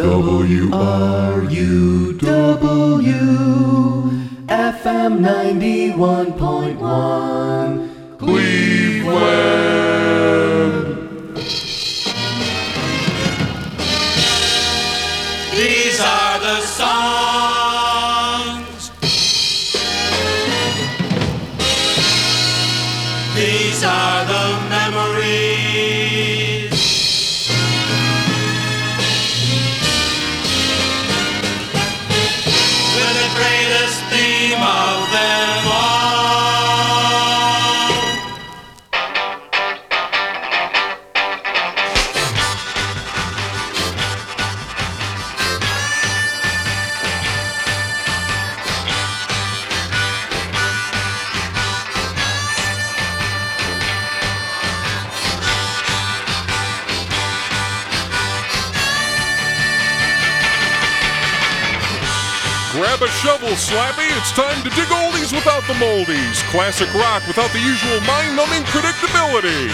W R U W FM 91.1 Cleveland. It's time to dig oldies without the moldies. Classic rock without the usual mind numbing predictability.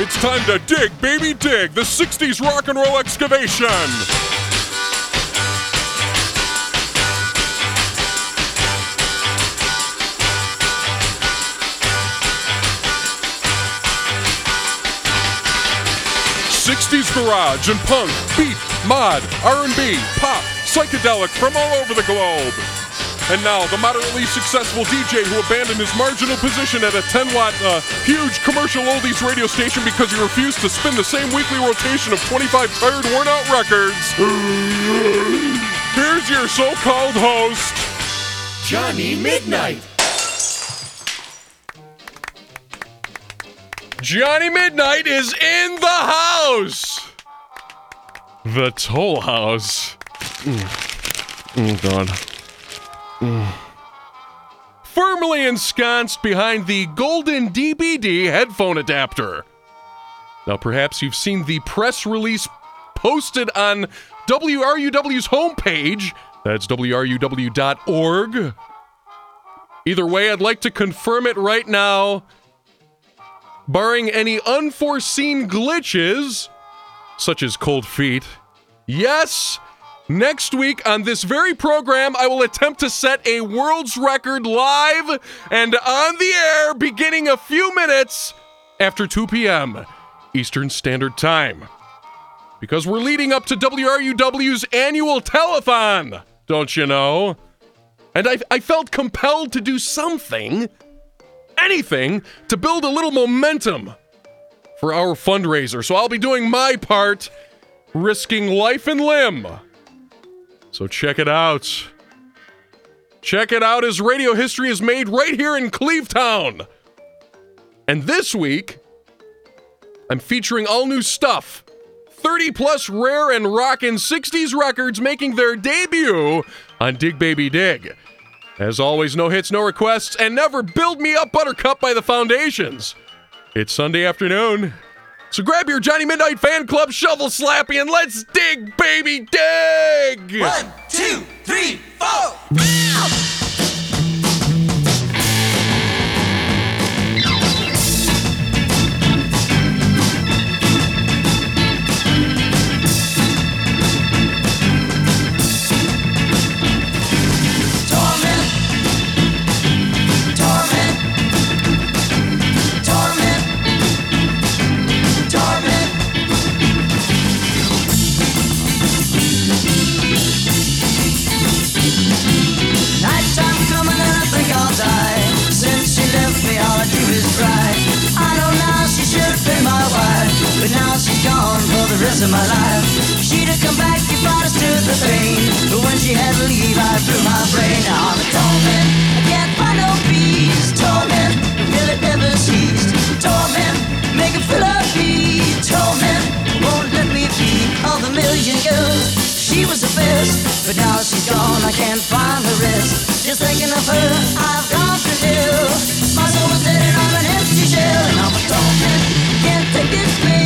It's time to dig, baby, dig the 60s rock and roll excavation. '60s garage and punk, beat, mod, R&B, pop, psychedelic from all over the globe. And now, the moderately successful DJ who abandoned his marginal position at a 10 watt, uh, huge commercial oldies radio station because he refused to spin the same weekly rotation of 25 tired, worn out records. Here's your so called host, Johnny Midnight. Johnny Midnight is in the house. The Toll House. Mm. Oh, God. Mm. Firmly ensconced behind the golden DBD headphone adapter. Now, perhaps you've seen the press release posted on WRUW's homepage. That's WRUW.org. Either way, I'd like to confirm it right now barring any unforeseen glitches, such as cold feet. Yes, next week on this very program, I will attempt to set a world's record live and on the air beginning a few minutes after 2 p.m. Eastern Standard Time. Because we're leading up to WRUW's annual telethon, don't you know? And I, I felt compelled to do something anything to build a little momentum for our fundraiser. So I'll be doing my part, risking life and limb. So check it out. Check it out as radio history is made right here in Cleavetown. And this week, I'm featuring all new stuff. 30 plus rare and rockin' 60s records making their debut on Dig Baby Dig. As always, no hits, no requests, and never build me up Buttercup by the Foundations. It's Sunday afternoon. So grab your Johnny Midnight Fan Club shovel slappy and let's dig, baby, dig! One, two, three, four. Gone for the rest of my life. She'd have come back if I'd have stood the pain, but when she had to leave, I blew my brain. I'm a torment. I can't find no peace. Torment, it never cease? Torment, make it feel of me. Torment, won't let me be all the million girls. She was the best, but now she's gone. I can't find the rest. Just thinking of her, I've gone to hell. My soul is dead and I'm an empty shell, and I'm a torment. Can't take this pain.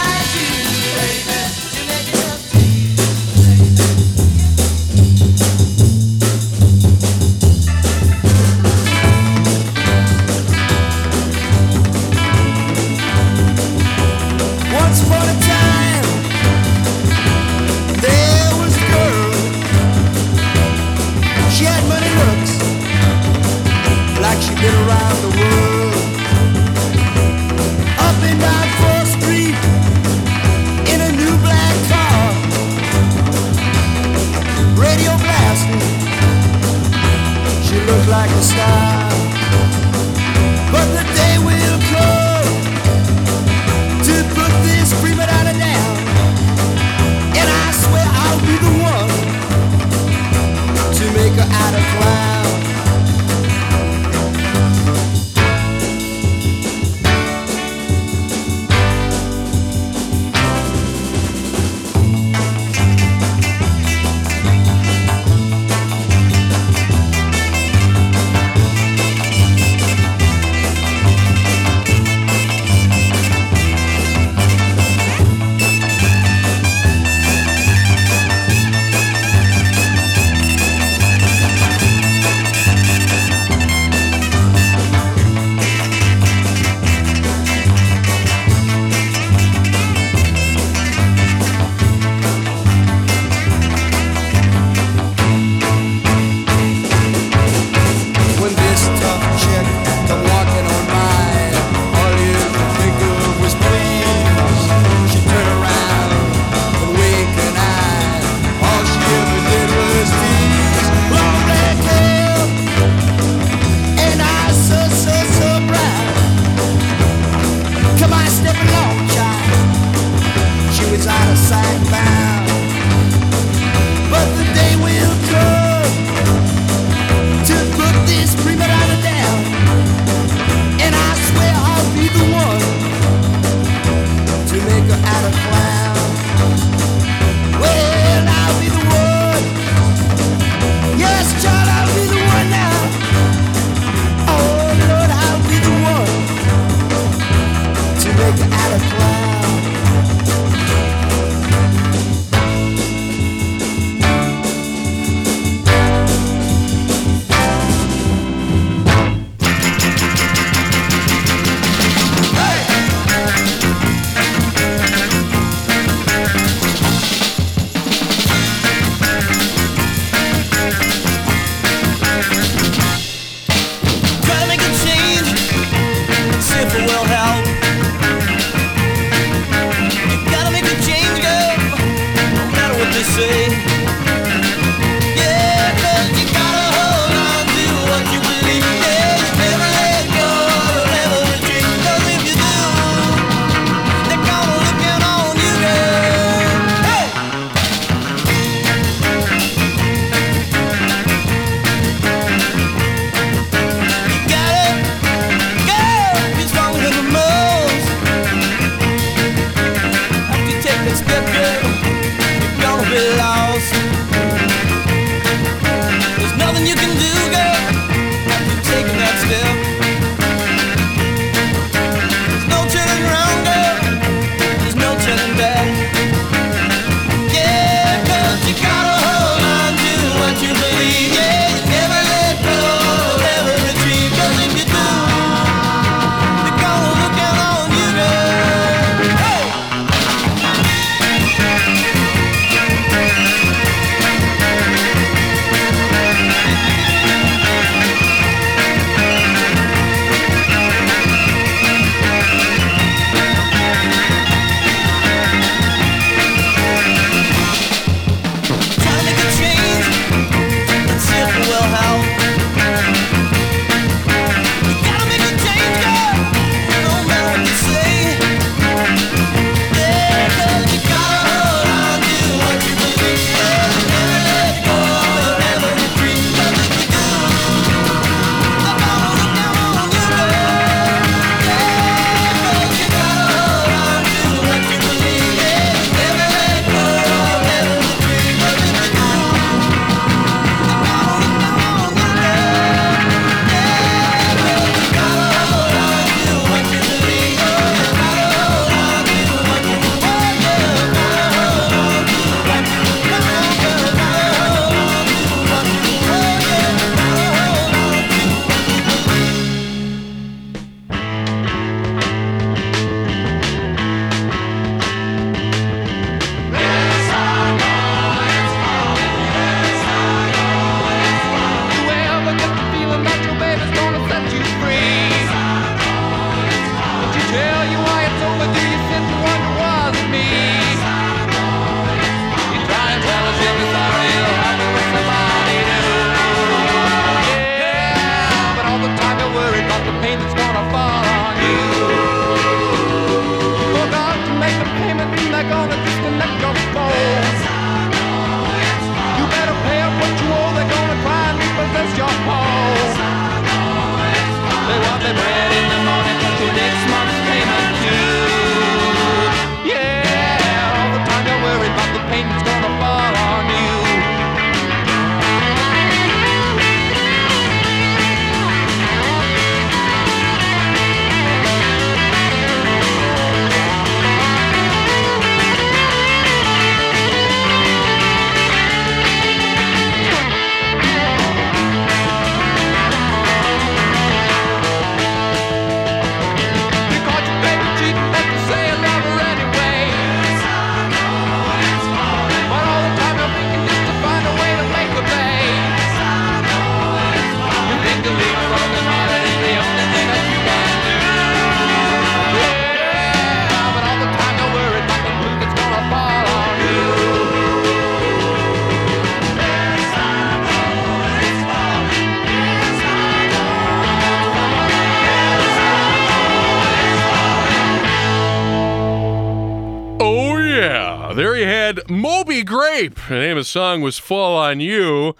The name of the song was Fall on You.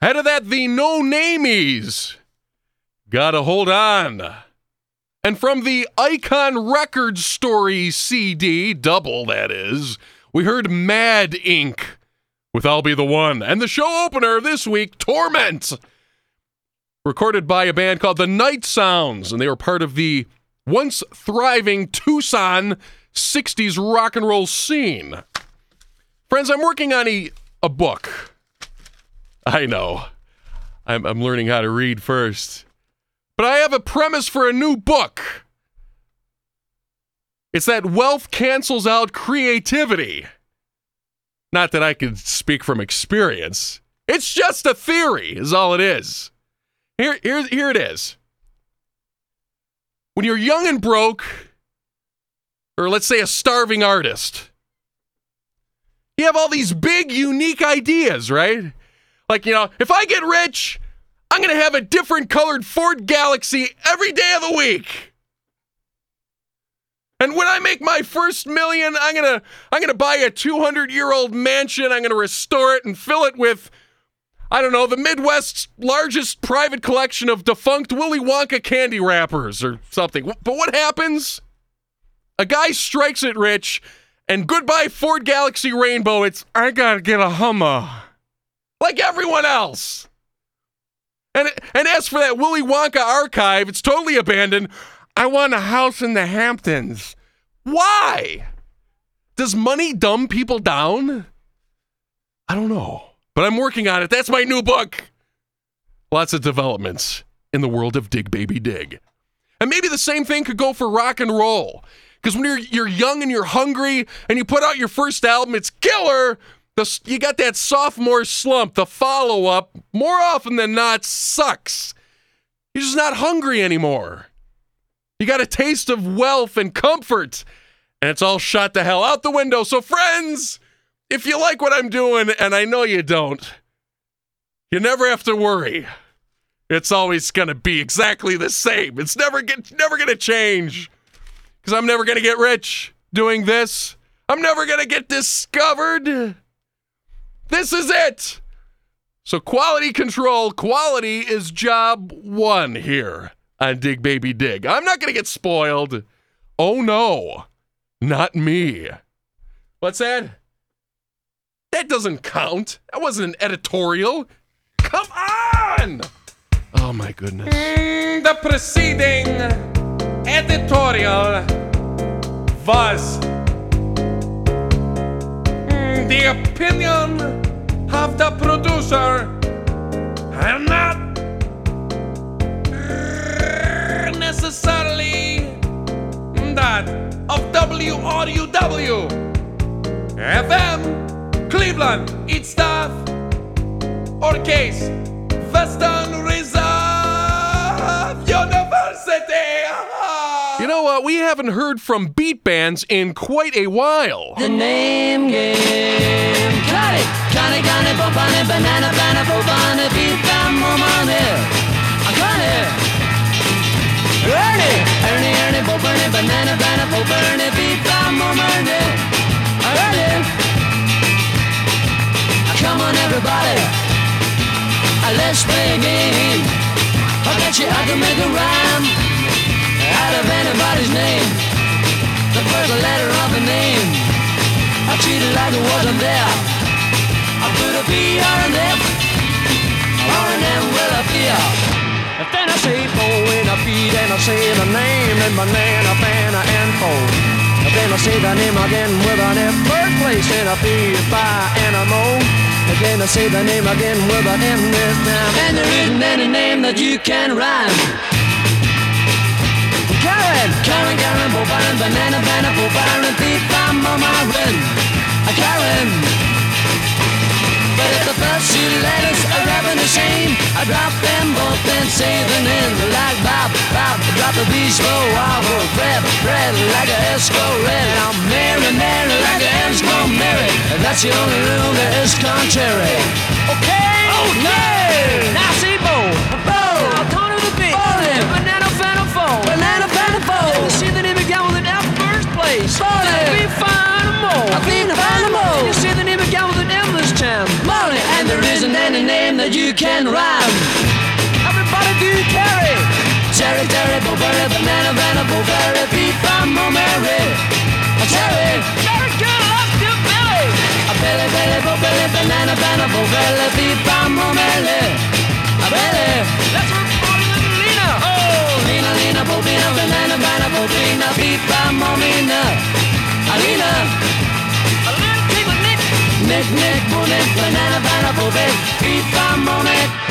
Ahead of that, the No-Nam-Ees. Gotta hold on. And from the Icon Records Story CD, double that is, we heard Madd, Inc. with I'll Be the One. And the show opener this week, Torment. Recorded by a band called the Night Sounds, and they were part of the once thriving Tucson 60s rock and roll scene. Friends, I'm working on a, a book. I know. I'm, I'm learning how to read first. But I have a premise for a new book. It's that wealth cancels out creativity. Not that I can speak from experience. It's just a theory, is all it is. Here, here, here it is. When you're young and broke, or let's say a starving artist, you have all these big, unique ideas, right? Like, you know, if I get rich, I'm going to have a different colored Ford Galaxie every day of the week. And when I make my first million, I'm going to I'm going to buy a 200-year-old mansion, I'm going to restore it and fill it with I don't know, the Midwest's largest private collection of defunct Willy Wonka candy wrappers or something. But what happens? A guy strikes it rich, and goodbye Ford Galaxie Rainbow. It's, I gotta get a Hummer. Like everyone else. And, and as for that Willy Wonka archive, it's totally abandoned. I want a house in the Hamptons. Why? Does money dumb people down? I don't know. But I'm working on it. That's my new book. Lots of developments in the world of Dig Baby Dig. And maybe the same thing could go for rock and roll. Because when you're you're young and you're hungry and you put out your first album, it's killer. The, you got that sophomore slump. The follow up, more often than not, sucks. You're just not hungry anymore. You got a taste of wealth and comfort, and it's all shot the hell out the window. So, friends, if you like what I'm doing, and I know you don't, you never have to worry. It's always gonna be exactly the same. It's never never gonna change. Cause I'm never gonna get rich doing this. I'm never gonna get discovered. This is it. So quality control, quality is job one here on Dig Baby Dig. I'm not gonna get spoiled. Oh no, not me. What's that? That doesn't count. That wasn't an editorial. Come on! Oh my goodness. Mm, the preceding editorial was mm, the opinion of the producer and not necessarily that of WRUW FM Cleveland, its staff or Case Western Reserve. Know what? We haven't heard from beat bands in quite a while. The name game. Banana, banana, banana, banana, it. Come on, everybody. Uh, Let's play a game. I bet you I can make a rhyme out of anybody's name. The first letter of a name. I treat it like it wasn't there. I put a B or an F or an M with a fear. And then I say four in a beat and I say the name and banana, banana and four. And then I say the name again with an F birthplace and a B, by animal. And then I say the name again with an M this time. And there isn't any name that you can rhyme. Karen, Karen, Karen, Boban, banana, banana, Boban, beat by Mama Ren. Karen. But if the first two letters are having the same, I drop them both and say the name like Bob, Bob, drop the B slow, I will Fred, Fred, like a Esco red. I'm Mary, Mary, like a Esco Mary. That's the only rule that is contrary. Okay, okay. Now see place. Marley, let me find a mole. I've been find a mole. You see the name again with an M this time. And there isn't any name that you can rhyme. Everybody do you carry. Cherry, cherry, blueberry, banana, banana, blueberry, beef, I'm a Mary. A cherry. Cherry, good luck to Billy. Billy, Billy, blueberry, banana, banana, blueberry, beef, I'm a Mary. A Billy. Alina Bobina, Banana Bana Bobina, Pipa Momina, Alina. Nick, Nick, Bonnet, Banana Bana Bobet, Pipa Monet.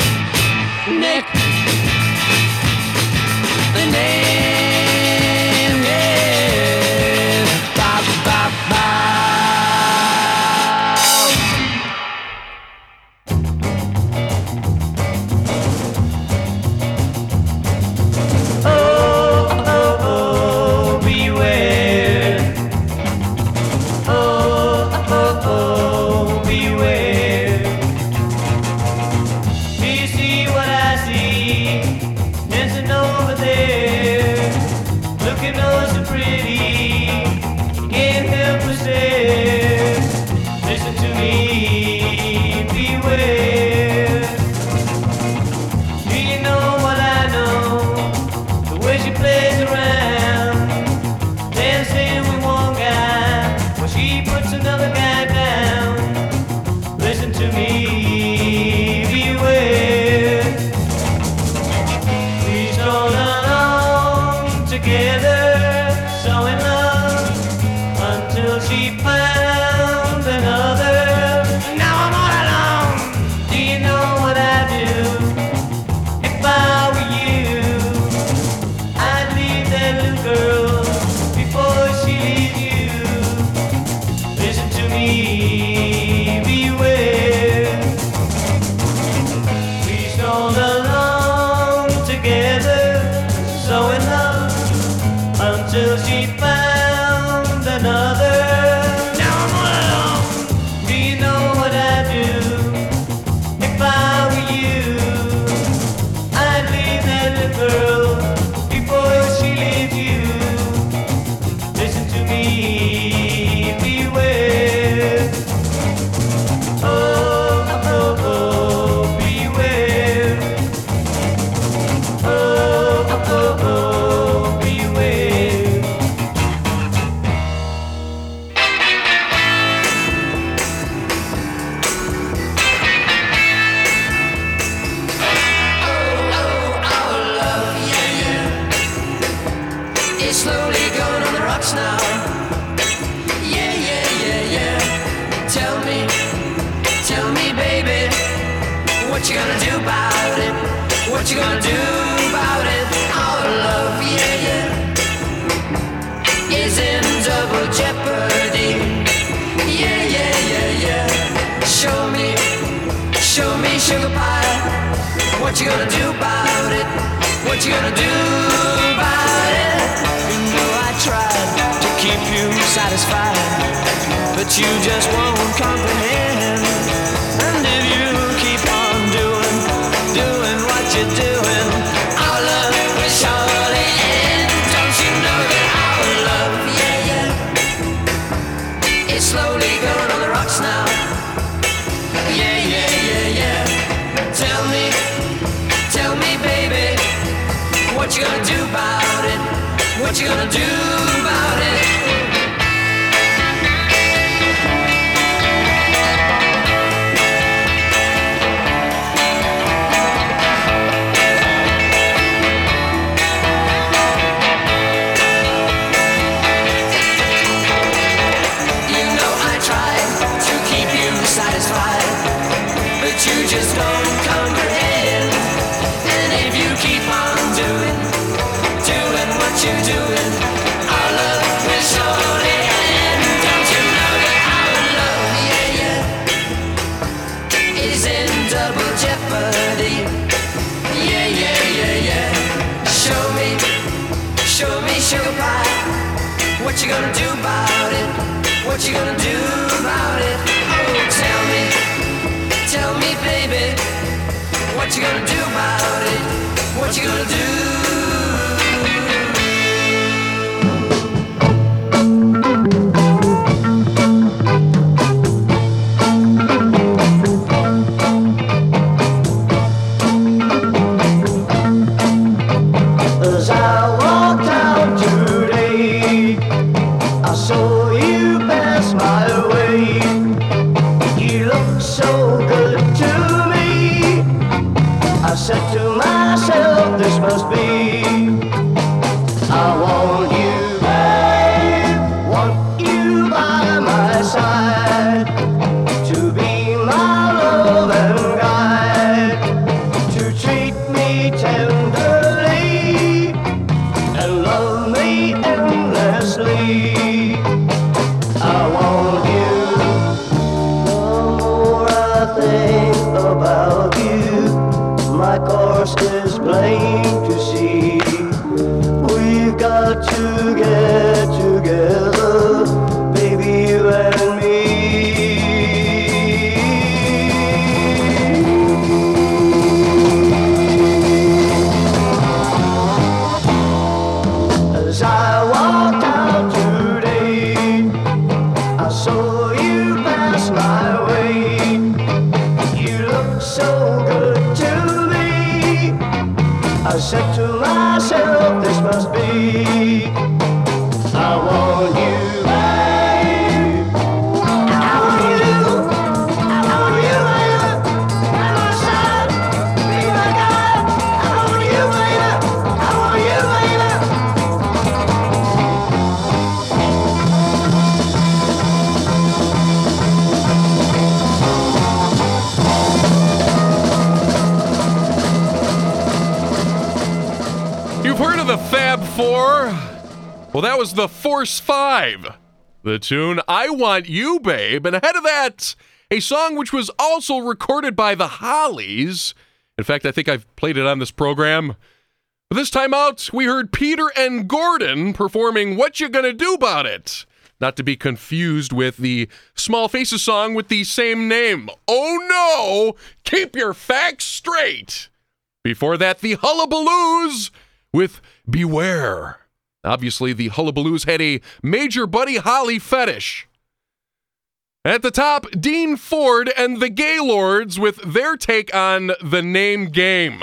gonna do about it? What you gonna do about it? Oh, tell me, tell me, baby, what you gonna do about it? What you gonna do? The tune I Want You, Babe. And ahead of that, a song which was also recorded by the Hollies. In fact, I think I've played it on this program. But this time out, we heard Peter and Gordon performing What You Gonna Do About It? Not to be confused with the Small Faces song with the same name. Oh no! Keep your facts straight! Before that, the Hullaballoos with Beware. Obviously, the Hullaballoos had a major Buddy Holly fetish. At the top, Dean Ford and the Gaylords with their take on the name game.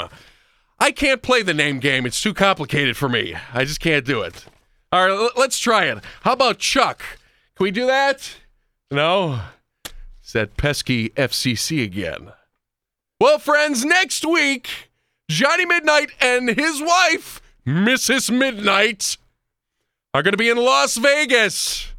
I can't play the name game, it's too complicated for me. I just can't do it. All right, let's try it. How about Chuck? Can we do that? No? It's that pesky FCC again. Well, friends, next week, Johnny Midnight and his wife, Mrs. Midnight, are going to be in Las Vegas.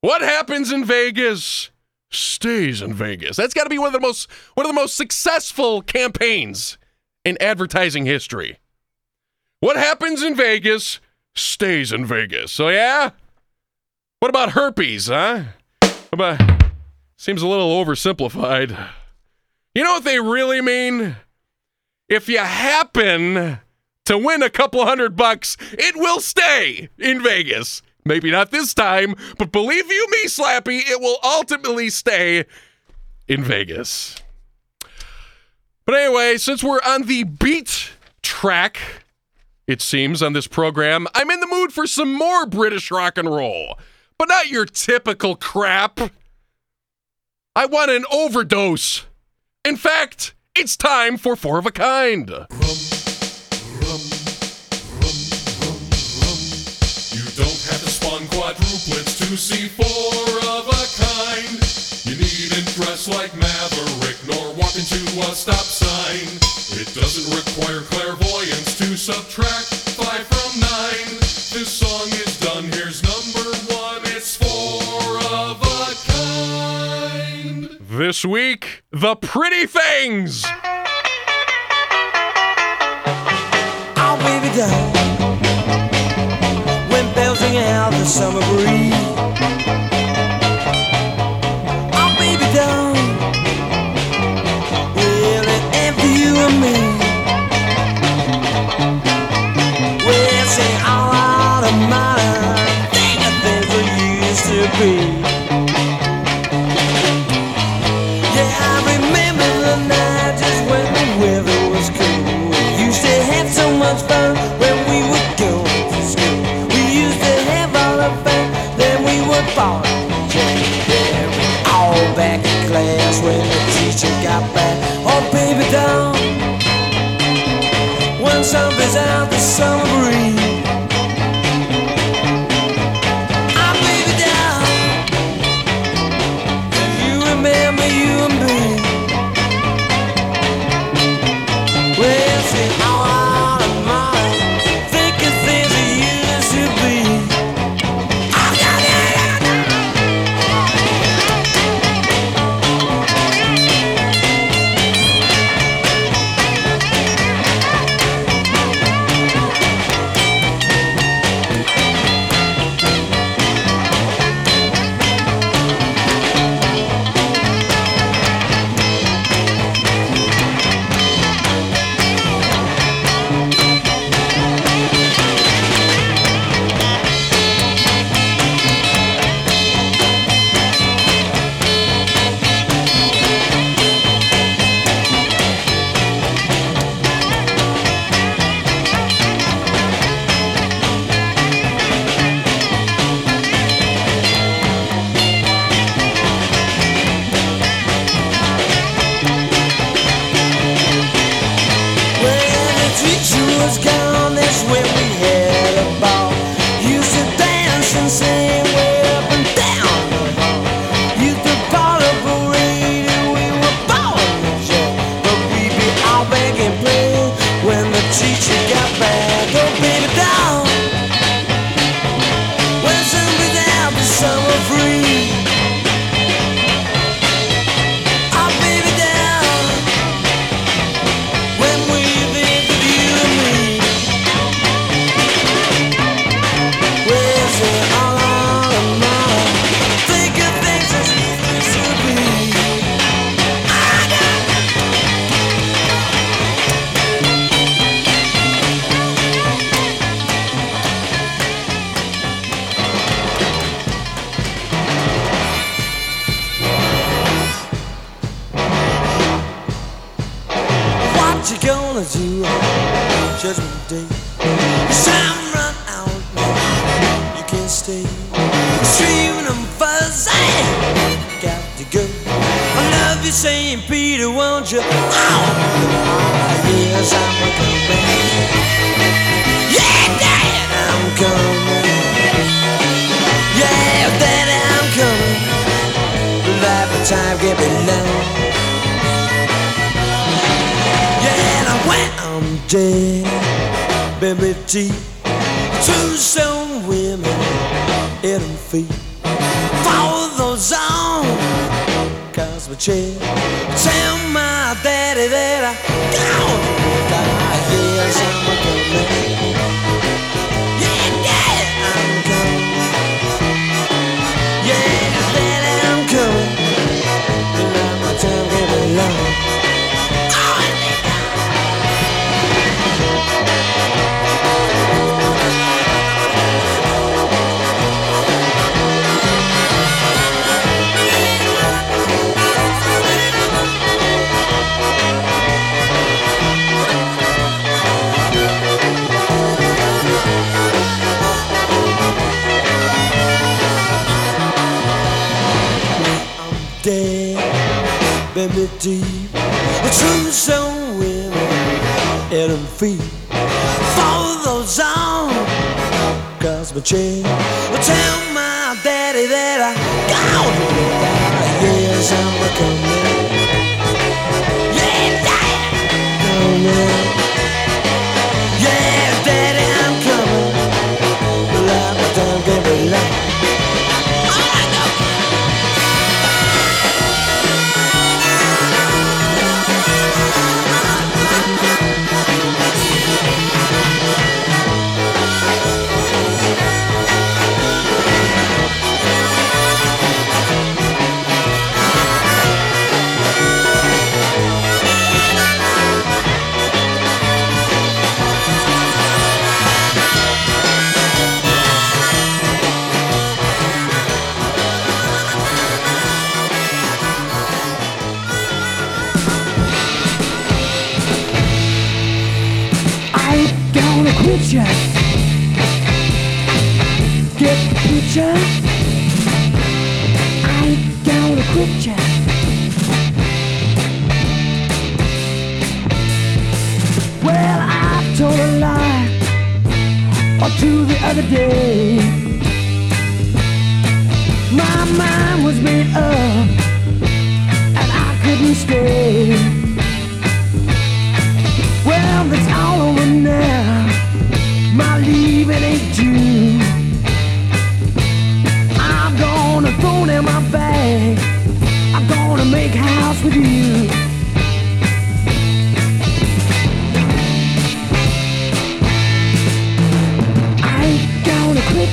What happens in Vegas stays in Vegas. That's got to be one of the most one of the most successful campaigns in advertising history. What happens in Vegas stays in Vegas. So yeah? What about herpes, huh? About seems a little oversimplified. You know what they really mean? If you happen to win a couple hundred bucks, it will stay in Vegas. Maybe not this time, but believe you me, Slappy, it will ultimately stay in Vegas. But anyway, since we're on the beat track, it seems, on this program, I'm in the mood for some more British rock and roll, but not your typical crap. I want an overdose. In fact, it's time for Four of a Kind. Quadruplets to see four of a kind. You needn't dress like Maverick nor walk into a stop sign. It doesn't require clairvoyance to subtract five from nine. This song is done. Here's number one. It's four of a kind. This week, The Pretty Things. I'll baby down when belting out the summer breeze. I'll baby down, really after you and me. Well, say all out of matter, think of things we used to be. Fall. Yeah, we all back in class when the teacher got back. Oh, baby, down. When something's out the summer breeze.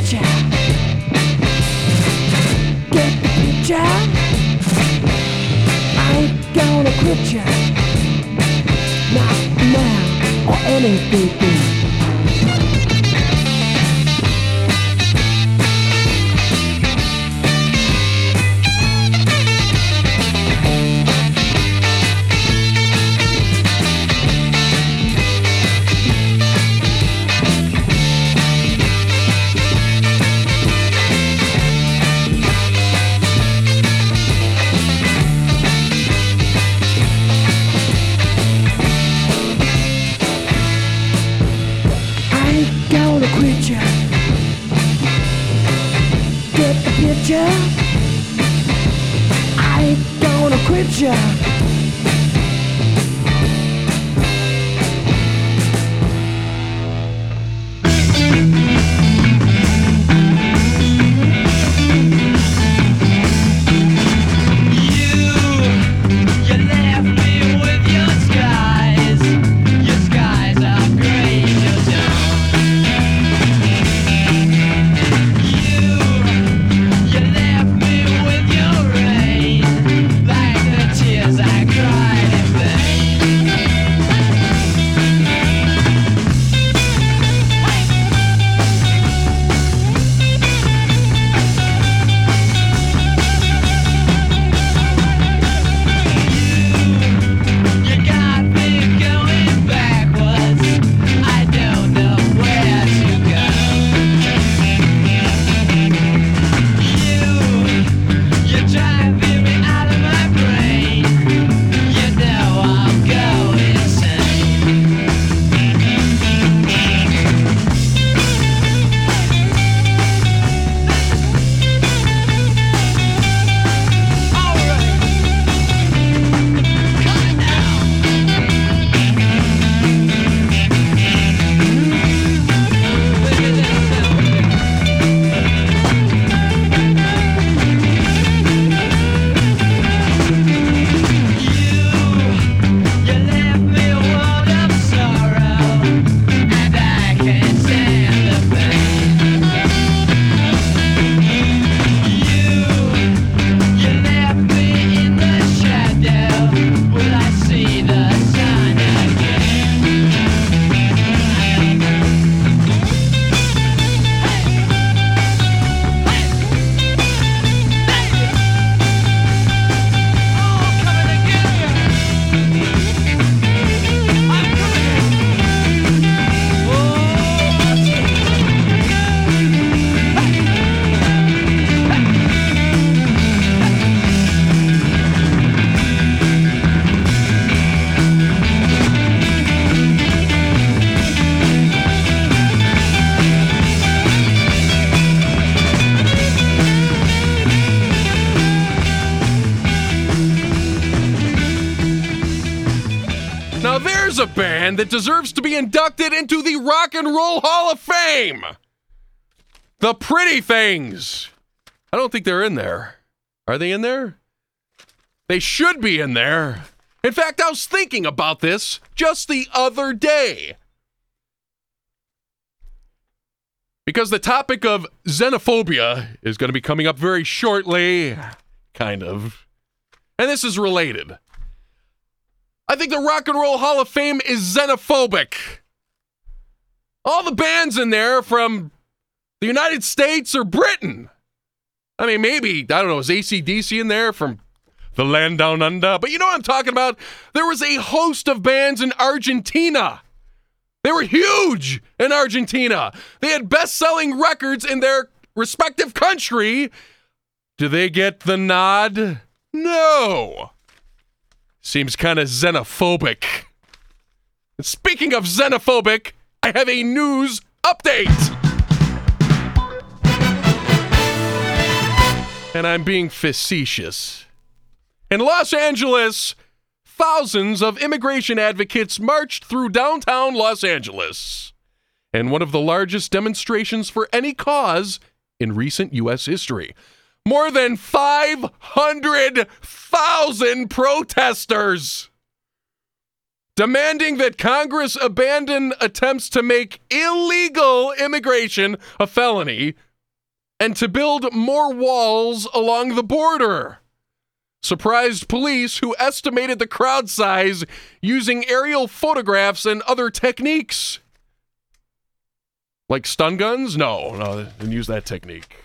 Gonna that deserves to be inducted into the Rock and Roll Hall of Fame. The Pretty Things. I don't think they're in there. Are they in there? They should be in there. In fact, I was thinking about this just the other day. Because the topic of xenophobia is going to be coming up very shortly. Kind of. And this is related. I think the Rock and Roll Hall of Fame is xenophobic. All the bands in there from the United States or Britain. I mean, maybe, I don't know, is ACDC in there from the land down under? But you know what I'm talking about? There was a host of bands in Argentina. They were huge in Argentina. They had best selling records in their respective country. Do they get the nod? No. Seems kind of xenophobic. Speaking of xenophobic, I have a news update. And I'm being facetious. In Los Angeles, thousands of immigration advocates marched through downtown Los Angeles in one of the largest demonstrations for any cause in recent U.S. history. More than 500,000 protesters demanding that Congress abandon attempts to make illegal immigration a felony and to build more walls along the border surprised police who estimated the crowd size using aerial photographs and other techniques. Like stun guns? No, no, didn't use that technique.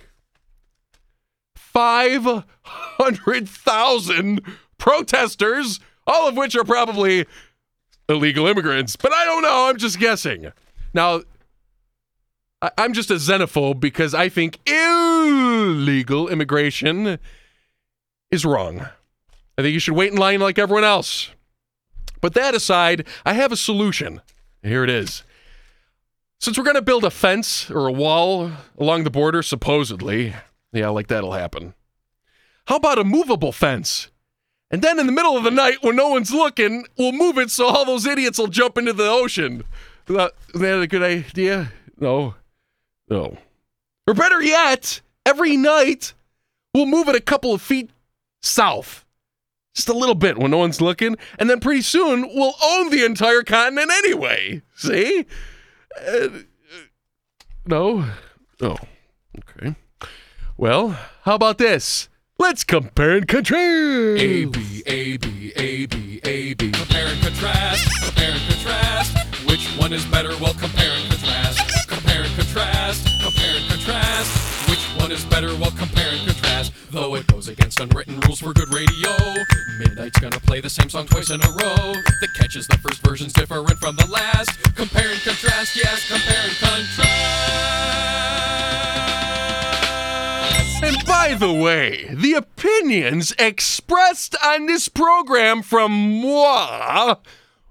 500,000 protesters, all of which are probably illegal immigrants, but I don't know, I'm just guessing. Now, I'm just a xenophobe because I think illegal immigration is wrong. I think you should wait in line like everyone else. But that aside, I have a solution. Here it is. Since we're going to build a fence or a wall along the border, supposedly, yeah, like that'll happen. How about a movable fence? And then in the middle of the night, when no one's looking, we'll move it so all those idiots will jump into the ocean. Is that a good idea? No. No. Or better yet, every night, we'll move it a couple of feet south. Just a little bit when no one's looking. And then pretty soon, we'll own the entire continent anyway. See? Uh, no? Oh, okay. Well, how about this? Let's compare and contrast. A B A B A B A B. Compare and contrast. Compare and contrast. Which one is better? Well, compare and contrast. Compare and contrast. Compare and contrast. Which one is better? Well, compare and contrast. Though it goes against unwritten rules for good radio. Midnight's gonna play the same song twice in a row. The catch is the first version's different from the last. Compare and contrast. Yes, compare and contrast. By the way, the opinions expressed on this program from moi,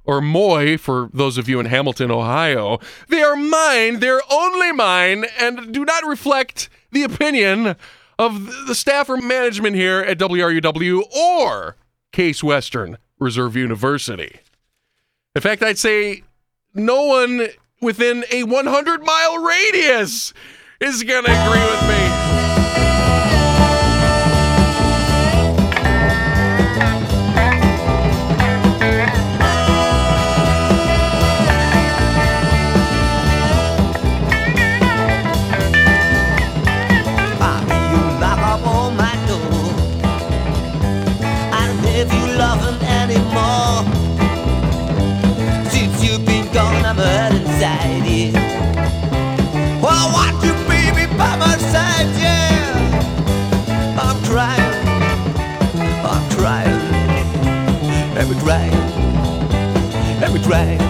or moi for those of you in Hamilton, Ohio, they are mine, they're only mine, and do not reflect the opinion of the staff or management here at WRUW or Case Western Reserve University. In fact, I'd say no one within a 100 mile radius is going to agree with me. And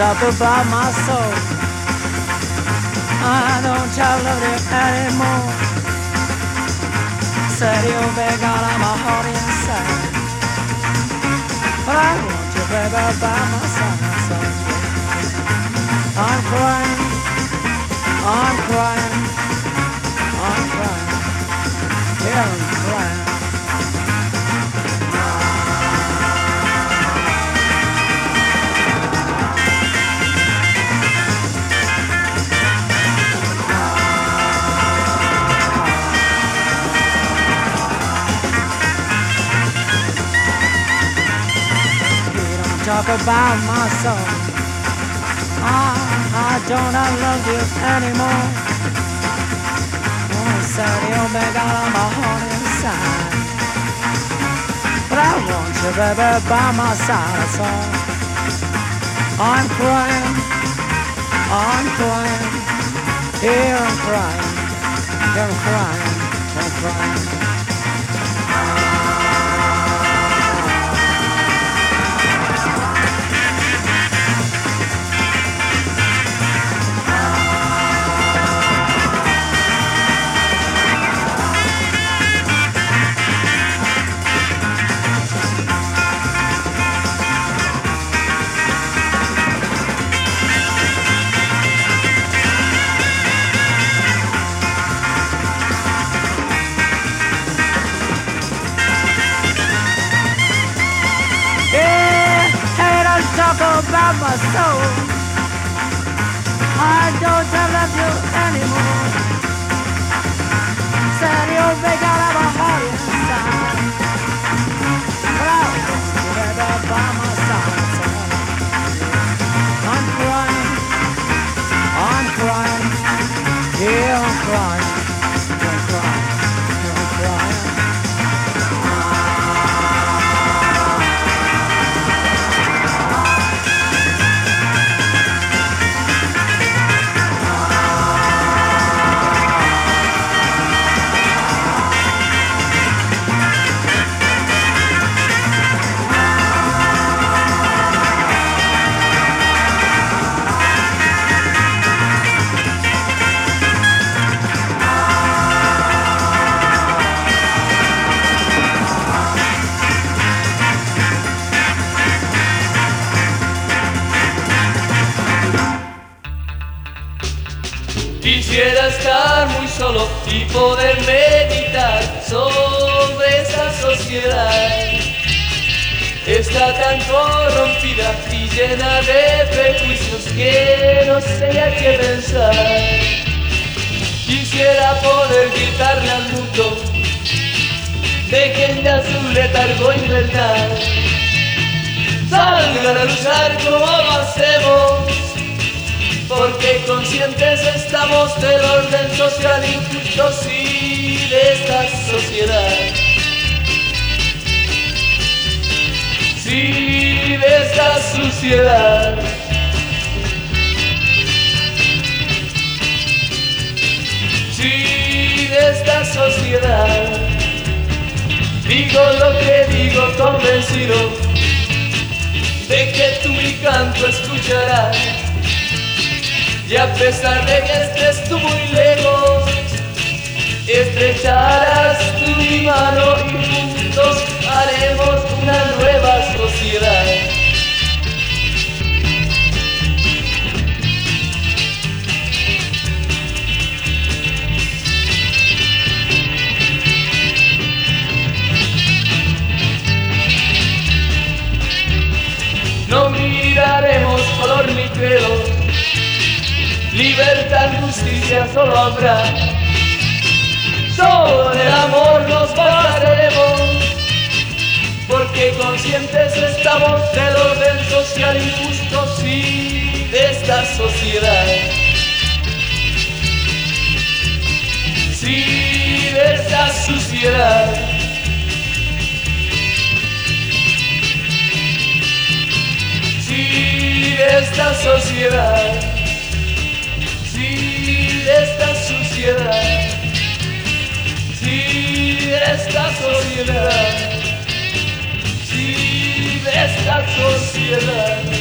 Talk about my soul. I don't talk love you anymore. Said oh, you'll be gone, I'm a heart inside. But I want you, baby, by my side. I'm crying, talk about myself. soul. Ah, I, don't I love you anymore. Oh, said you'll be out of my heart inside. But I want you, baby, by my side. All. I'm crying. I'm crying. Here I'm crying. Here I'm crying. I'm crying. About my soul. I don't love you anymore. Said you'll be out of my heart poder meditar sobre esa sociedad. Está tan corrompida y llena de prejuicios que no sé a qué pensar. Quisiera poder gritarle al mundo, dejen ya su letargo invernal. Salgan a luchar como lo hacemos Porque conscientes estamos del orden social y de esta sociedad. Sí, de esta suciedad. Sí, de esta sociedad. Digo lo que digo convencido de que tú mi canto escucharás. Y a pesar de que estés tú muy lejos, estrecharás mi mano y juntos haremos una nueva sociedad. No miraremos color ni credo, libertad, justicia solo habrá. Solo en el amor nos basaremos, porque conscientes estamos del orden social injusto, sí, de esta sociedad. Sí, de esta suciedad. Sí, de esta sociedad. Esta sociedad. Sí, de esta sociedad.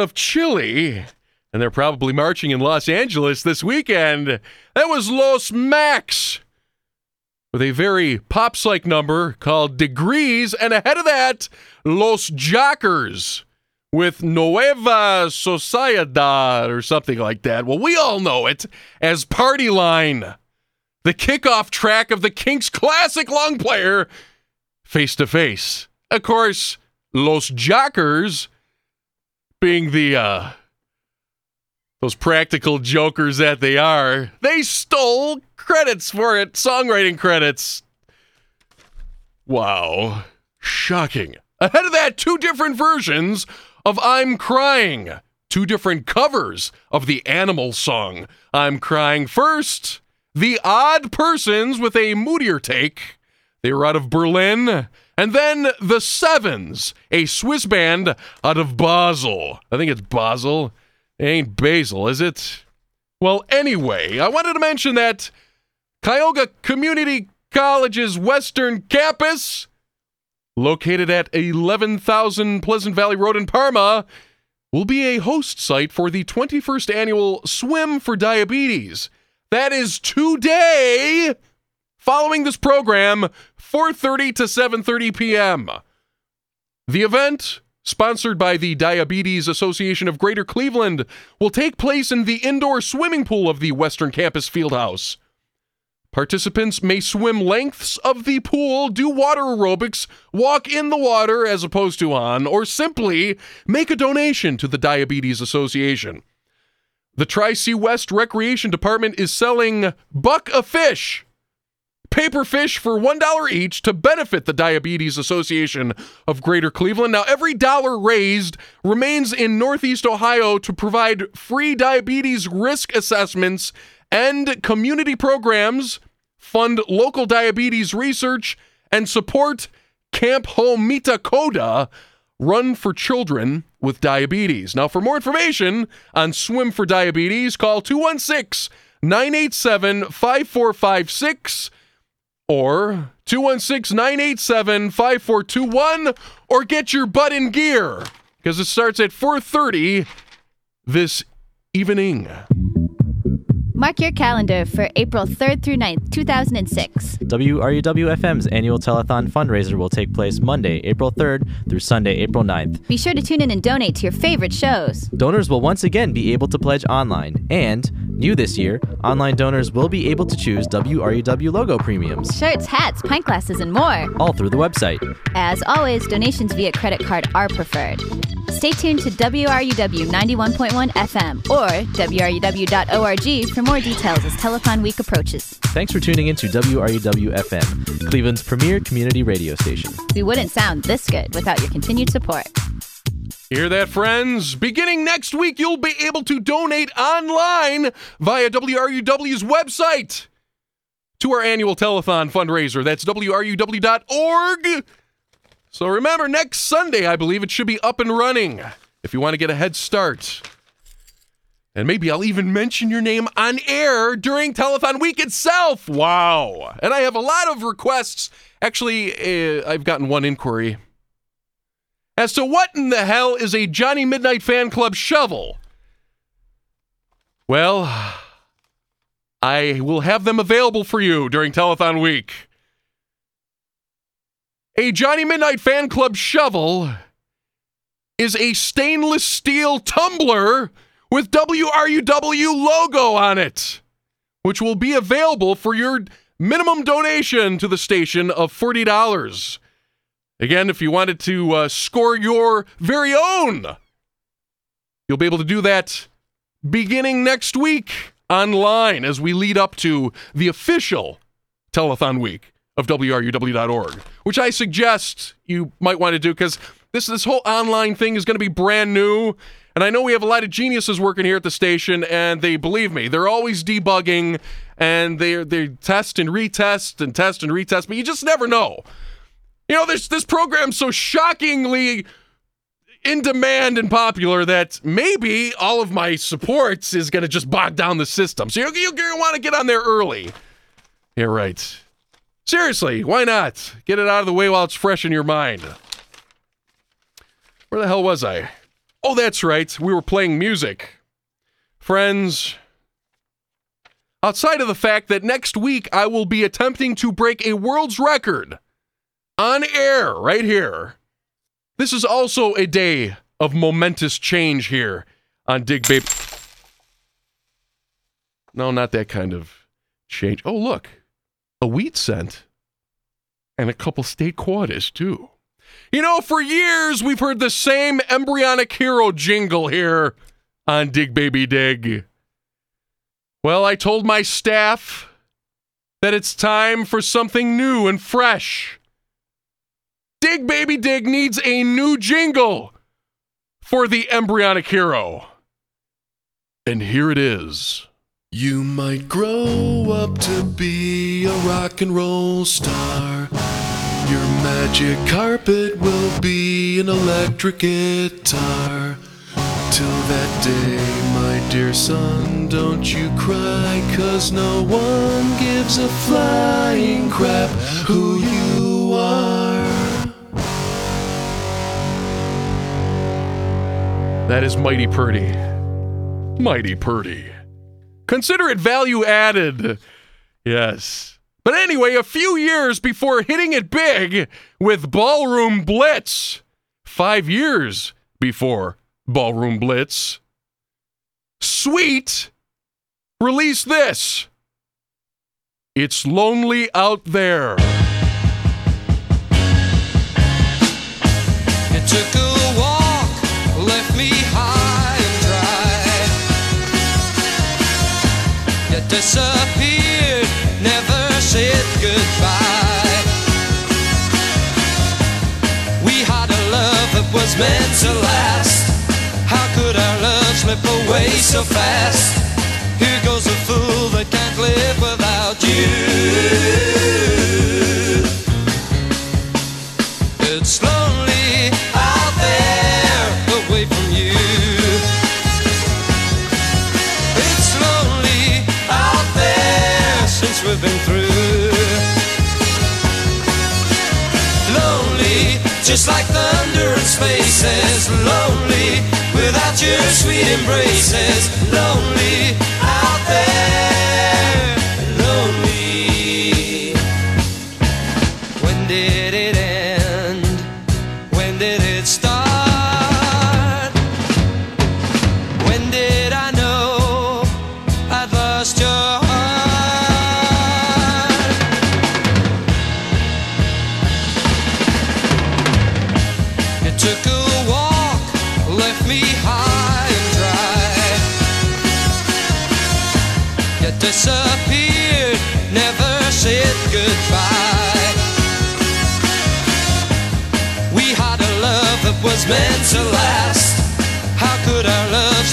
Of Chile, and they're probably marching in Los Angeles this weekend. That was Los Mac's with a very pops like number called Degrees, and ahead of that, Los Jockers with Nueva Sociedad or something like that. Well, we all know it as Party Line, the kickoff track of the Kinks classic long player, Face to Face. Of course, Los Jockers being the uh Those practical jokers that they are, they stole credits for it, songwriting credits. Wow. Shocking. Ahead of that, two different versions of I'm Crying. Two different covers of the animal song. I'm Crying first. The Odd Persons with a moodier take. They were out of Berlin. And then The Sevens, a Swiss band out of Basel. I think it's Basel. It ain't Basil, is it? Well, anyway, I wanted to mention that Cuyahoga Community College's Western Campus, located at 11,000 Pleasant Valley Road in Parma, will be a host site for the 21st annual Swim for Diabetes. That is today, following this program, 4:30 to 7:30 p.m. The event, sponsored by the Diabetes Association of Greater Cleveland, will take place in the indoor swimming pool of the Western Campus Fieldhouse. Participants may swim lengths of the pool, do water aerobics, walk in the water as opposed to on, or simply make a donation to the Diabetes Association. The Tri C West Recreation Department is selling Buck a Fish, paper fish for $1 each to benefit the Diabetes Association of Greater Cleveland. Now, every dollar raised remains in Northeast Ohio to provide free diabetes risk assessments and community programs, fund local diabetes research, and support Camp Ho Mita Koda, run for children with diabetes. Now, for more information on Swim for Diabetes, call 216 987 5456 or 216 987 5421 or get your butt in gear because it starts at 4.30 this evening. Mark your calendar for April 3rd through 9th, 2006. WRUW-FM's annual telethon fundraiser will take place Monday, April 3rd through Sunday, April 9th. Be sure to tune in and donate to your favorite shows. Donors will once again be able to pledge online, and new this year, online donors will be able to choose WRUW logo premiums, Shirts, hats, pint glasses, and more. all through the website. As always, donations via credit card are preferred. Stay tuned to WRUW 91.1 FM or WRUW.org for more details as Telethon Week approaches. Thanks for tuning in to WRUW-FM, Cleveland's premier community radio station. We wouldn't sound this good without your continued support. Hear that, friends? Beginning next week, you'll be able to donate online via WRUW's website to our annual telethon fundraiser. That's WRUW.org. So remember, next Sunday, I believe it should be up and running if you want to get a head start. And maybe I'll even mention your name on air during Telethon Week itself. Wow. And I have a lot of requests. Actually, uh, I've gotten one inquiry as to what in the hell is a Johnny Midnight Fan Club shovel. Well, I will have them available for you during Telethon Week. A Johnny Midnight Fan Club shovel is a stainless steel tumbler with WRUW logo on it, which will be available for your minimum donation to the station of $40. Again, if you wanted to uh, score your very own, you'll be able to do that beginning next week online as we lead up to the official telethon week of WRUW.org, which I suggest you might want to do because this this whole online thing is going to be brand new. And I know we have a lot of geniuses working here at the station, and they believe me, they're always debugging and they they test and retest and test and retest, but you just never know. You know, this this program's so shockingly in demand and popular that maybe all of my supports is going to just bog down the system. So you're, you're going to want to get on there early. Yeah, right. Seriously, why not? Get it out of the way while it's fresh in your mind. Where the hell was I? Oh, that's right. We were playing music. Friends, outside of the fact that next week I will be attempting to break a world's record on air right here. This is also a day of momentous change here on Dig Babe. No, not that kind of change. Oh, look, a wheat cent and a couple state quarters, too. You know, for years we've heard the same embryonic hero jingle here on Dig Baby Dig. Well, I told my staff that it's time for something new and fresh. Dig Baby Dig needs a new jingle for the embryonic hero. And here it is. You might grow up to be a rock and roll star. Magic carpet will be an electric guitar. Till that day, my dear son, don't you cry, cause no one gives a flying crap who you are. That is mighty purty. Mighty purty. Consider it value added. Yes. But anyway, a few years before hitting it big with Ballroom Blitz, five years before Ballroom Blitz, Sweet released this. It's lonely out there. You took a walk, left me high and dry. You meant to last. How could our love slip away so fast? Spaces. Lonely without your sweet embraces. Lonely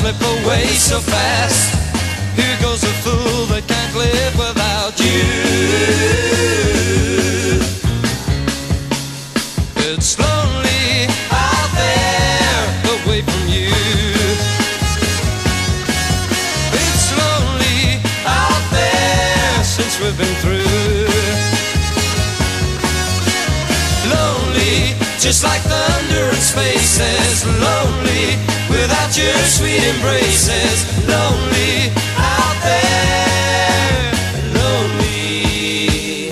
slip away so fast? Here goes a fool that can't live without your sweet embraces. Lonely out there. Lonely.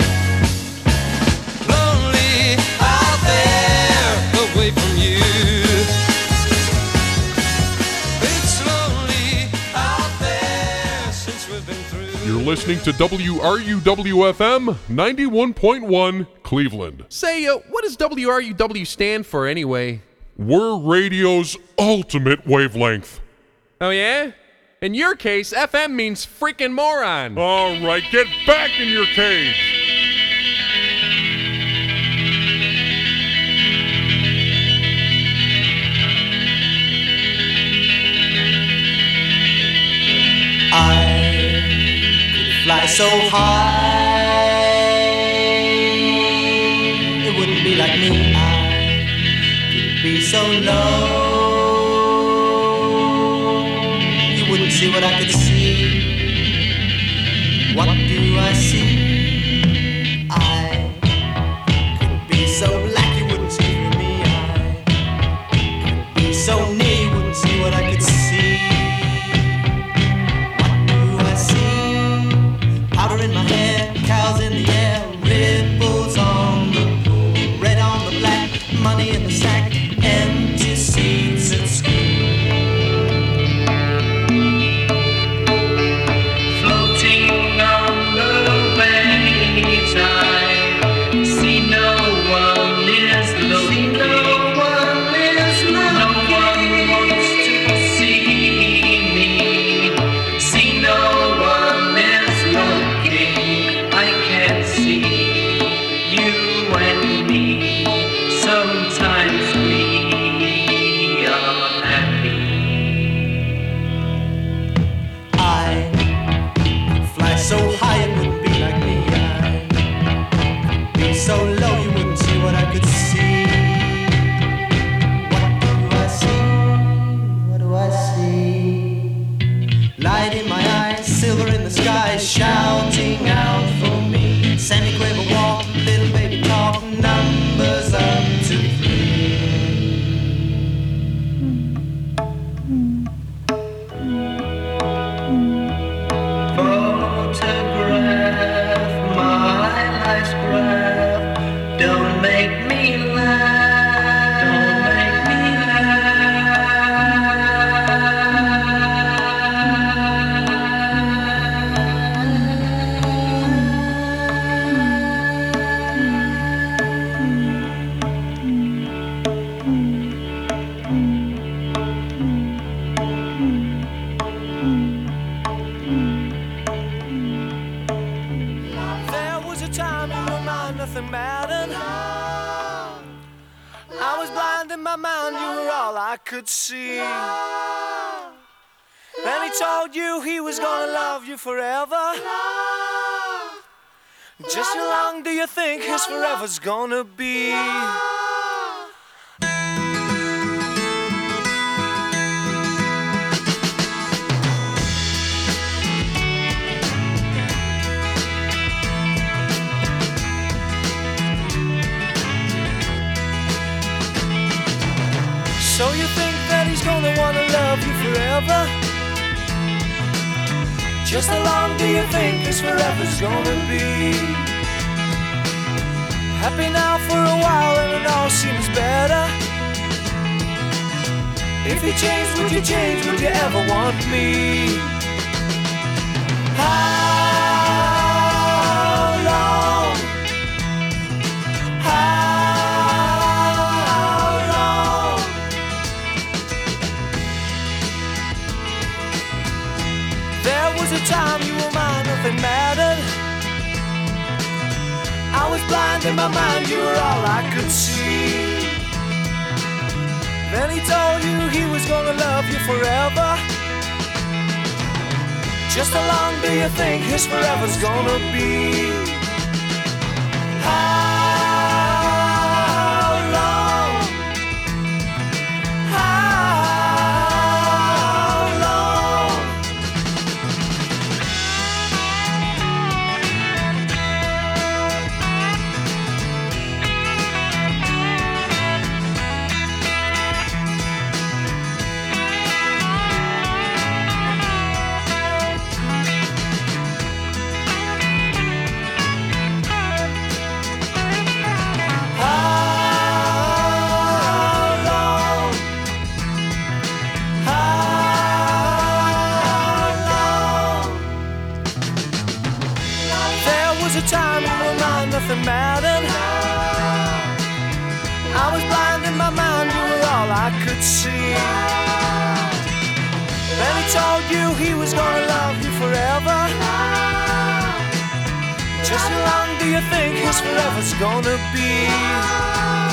Lonely out there away from you. It's lonely out there since we've been through. You're listening to WRUWFM 91.1 Cleveland. Say, uh, what does WRUW stand for anyway? We're radio's ultimate wavelength. Oh, yeah? In your case, FM means freaking moron. All right, get back in your cage. I could fly so high. So low. Could see. Then he told you he was gonna love you forever. Just how long do you think his forever's gonna be? You? Just how long do you think his forever's gonna be? Happy now for a while and it all seems better. If you change, would you change? Would you ever want me? How time you were mine, nothing mattered. I was blind in my mind, you were all I could see. Then he told you he was gonna love you forever. Just how long do you think his forever's gonna be? How told you he was gonna love you forever. Just how long do you think his forever's gonna be?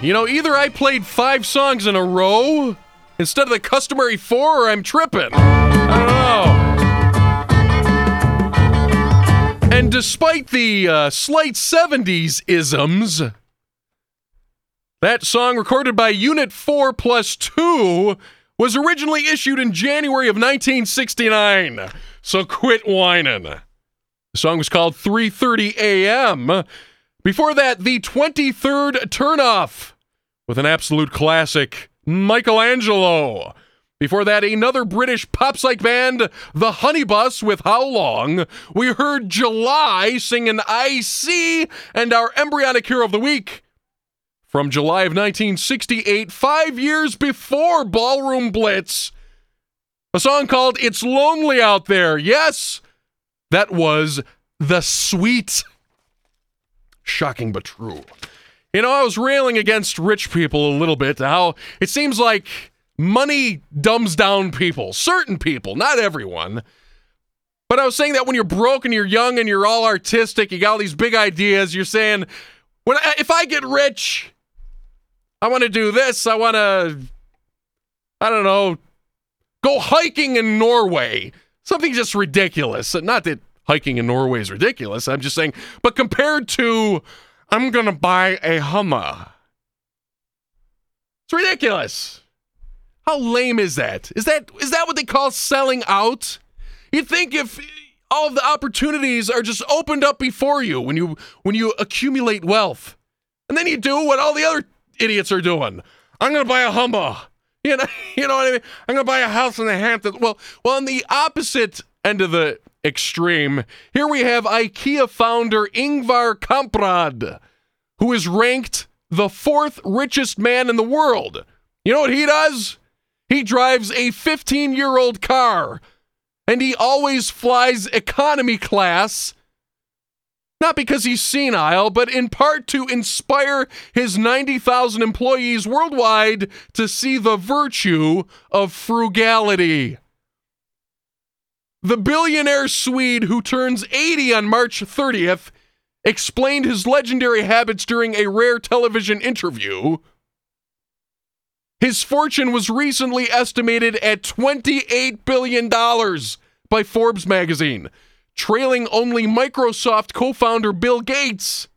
You know, either I played five songs in a row instead of the customary four, or I'm tripping. I don't know. And despite the uh, slight 70s isms, that song recorded by Unit 4 plus 2 was originally issued in January of 1969. So quit whining. The song was called 3:30 a.m. Before that, the 23rd turnoff with an absolute classic, Michael Angelo. Before that, another British pop psych band, the Honeybus with How Long. We heard July singing I See and our embryonic hero of the week. From July of 1968, five years before Ballroom Blitz, a song called It's Lonely Out There. Yes, that was the sweet Shocking but true. You know, I was railing against rich people a little bit, how it seems like money dumbs down people, certain people, not everyone. But I was saying that when you're broke and you're young and you're all artistic, you got all these big ideas, you're saying, when I, if I get rich, I want to do this, I want to, I don't know, go hiking in Norway. Something just ridiculous. Not that hiking in Norway is ridiculous. I'm just saying, but compared to, I'm going to buy a Hummer. It's ridiculous. How lame is that? Is that is that what they call selling out? You'd think if all of the opportunities are just opened up before you when you when you accumulate wealth. And then you do what all the other idiots are doing. I'm to buy a Hummer. You know, you know what I mean? I'm to buy a house in the Hamptons. Well, well, on the opposite end of the extreme, here we have IKEA founder Ingvar Kamprad, who is ranked the fourth richest man in the world. You know what he does? He drives a 15 year old car and he always flies economy class. Not because he's senile, but in part to inspire his 90,000 employees worldwide to see the virtue of frugality. The billionaire Swede who turns 80 on March 30th explained his legendary habits during a rare television interview. His fortune was recently estimated at $28 billion by Forbes magazine, trailing only Microsoft co founder Bill Gates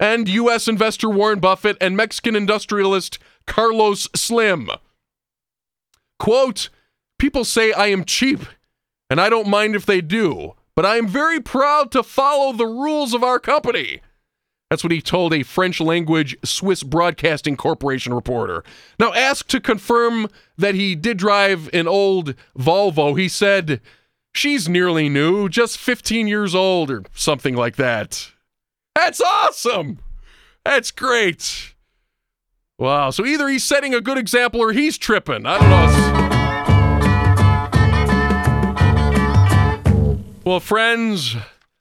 and U.S. investor Warren Buffett and Mexican industrialist Carlos Slim. Quote, People say I am cheap, and I don't mind if they do, but I am very proud to follow the rules of our company. That's what he told a French language Swiss Broadcasting Corporation reporter. Now, asked to confirm that he did drive an old Volvo, he said, She's nearly new, just 15 years old, or something like that. That's awesome! That's great. Wow, so either he's setting a good example or he's tripping. I don't know. Well, friends,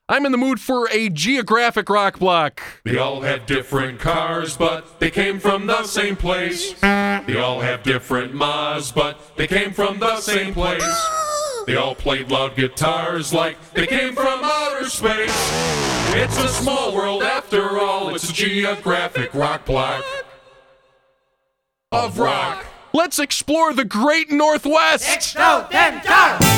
I'm in the mood for a geographic rock block. They all have different cars, but they came from the same place. They all have different mas, but they came from the same place. They all played loud guitars like they came from outer space. It's a small world after all, it's a geographic rock block of rock. Let's explore the Great Northwest! Explode them!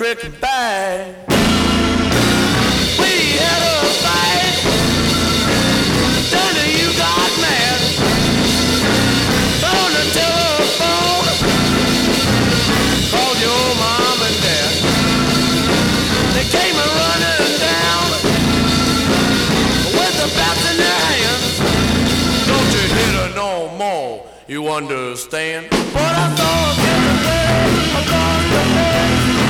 electric bag. We had a fight. Danny, you got mad. On the telephone, called your mom and dad. They came a running down with the bats in their hands. Don't you hit her no more. You understand? But I thought yesterday, I thought yesterday.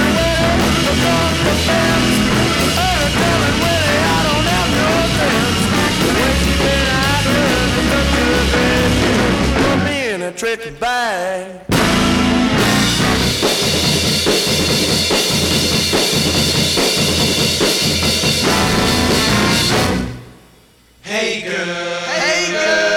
trick bag. Hey girl, hey girl,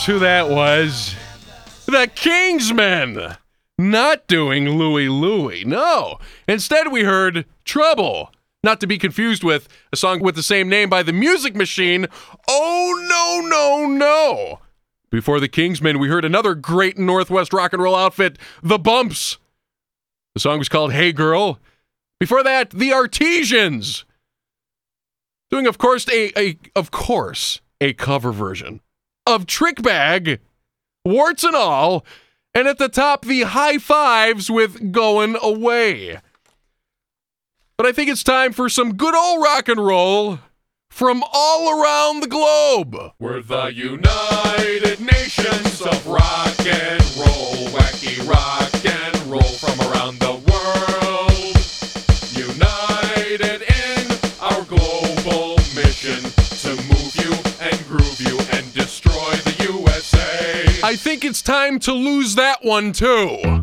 guess who that was? The Kingsmen! Not doing Louie Louie, no. Instead, we heard Trouble, not to be confused with a song with the same name by The Music Machine. Oh, no, no, no! Before the Kingsmen, we heard another great Northwest rock and roll outfit, The Bumps. The song was called Hey Girl. Before that, The Artesians. Doing, of course, a, a of course, a cover version of Trick Bag, warts and all, and at the top, the Hi-Fives with Going Away. But I think it's time for some good old rock and roll from all around the globe. We're the United Nations of Rock and Roll, wacky rock and it's time to lose that one too.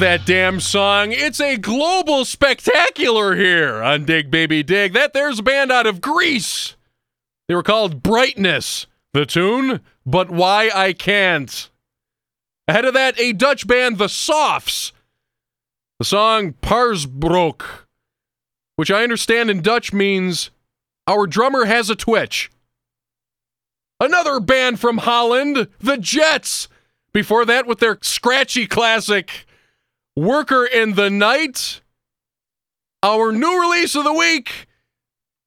that damn song. It's a global spectacular here on Dig Baby Dig. That there's a band out of Greece. They were called Brightness. The tune, but why I can't. Ahead of that, a Dutch band, The Softs. The song Paarsebroek, which I understand in Dutch means our drummer has a twitch. Another band from Holland, The Jets. Before that, with their scratchy classic, Worker in the Night, our new release of the week.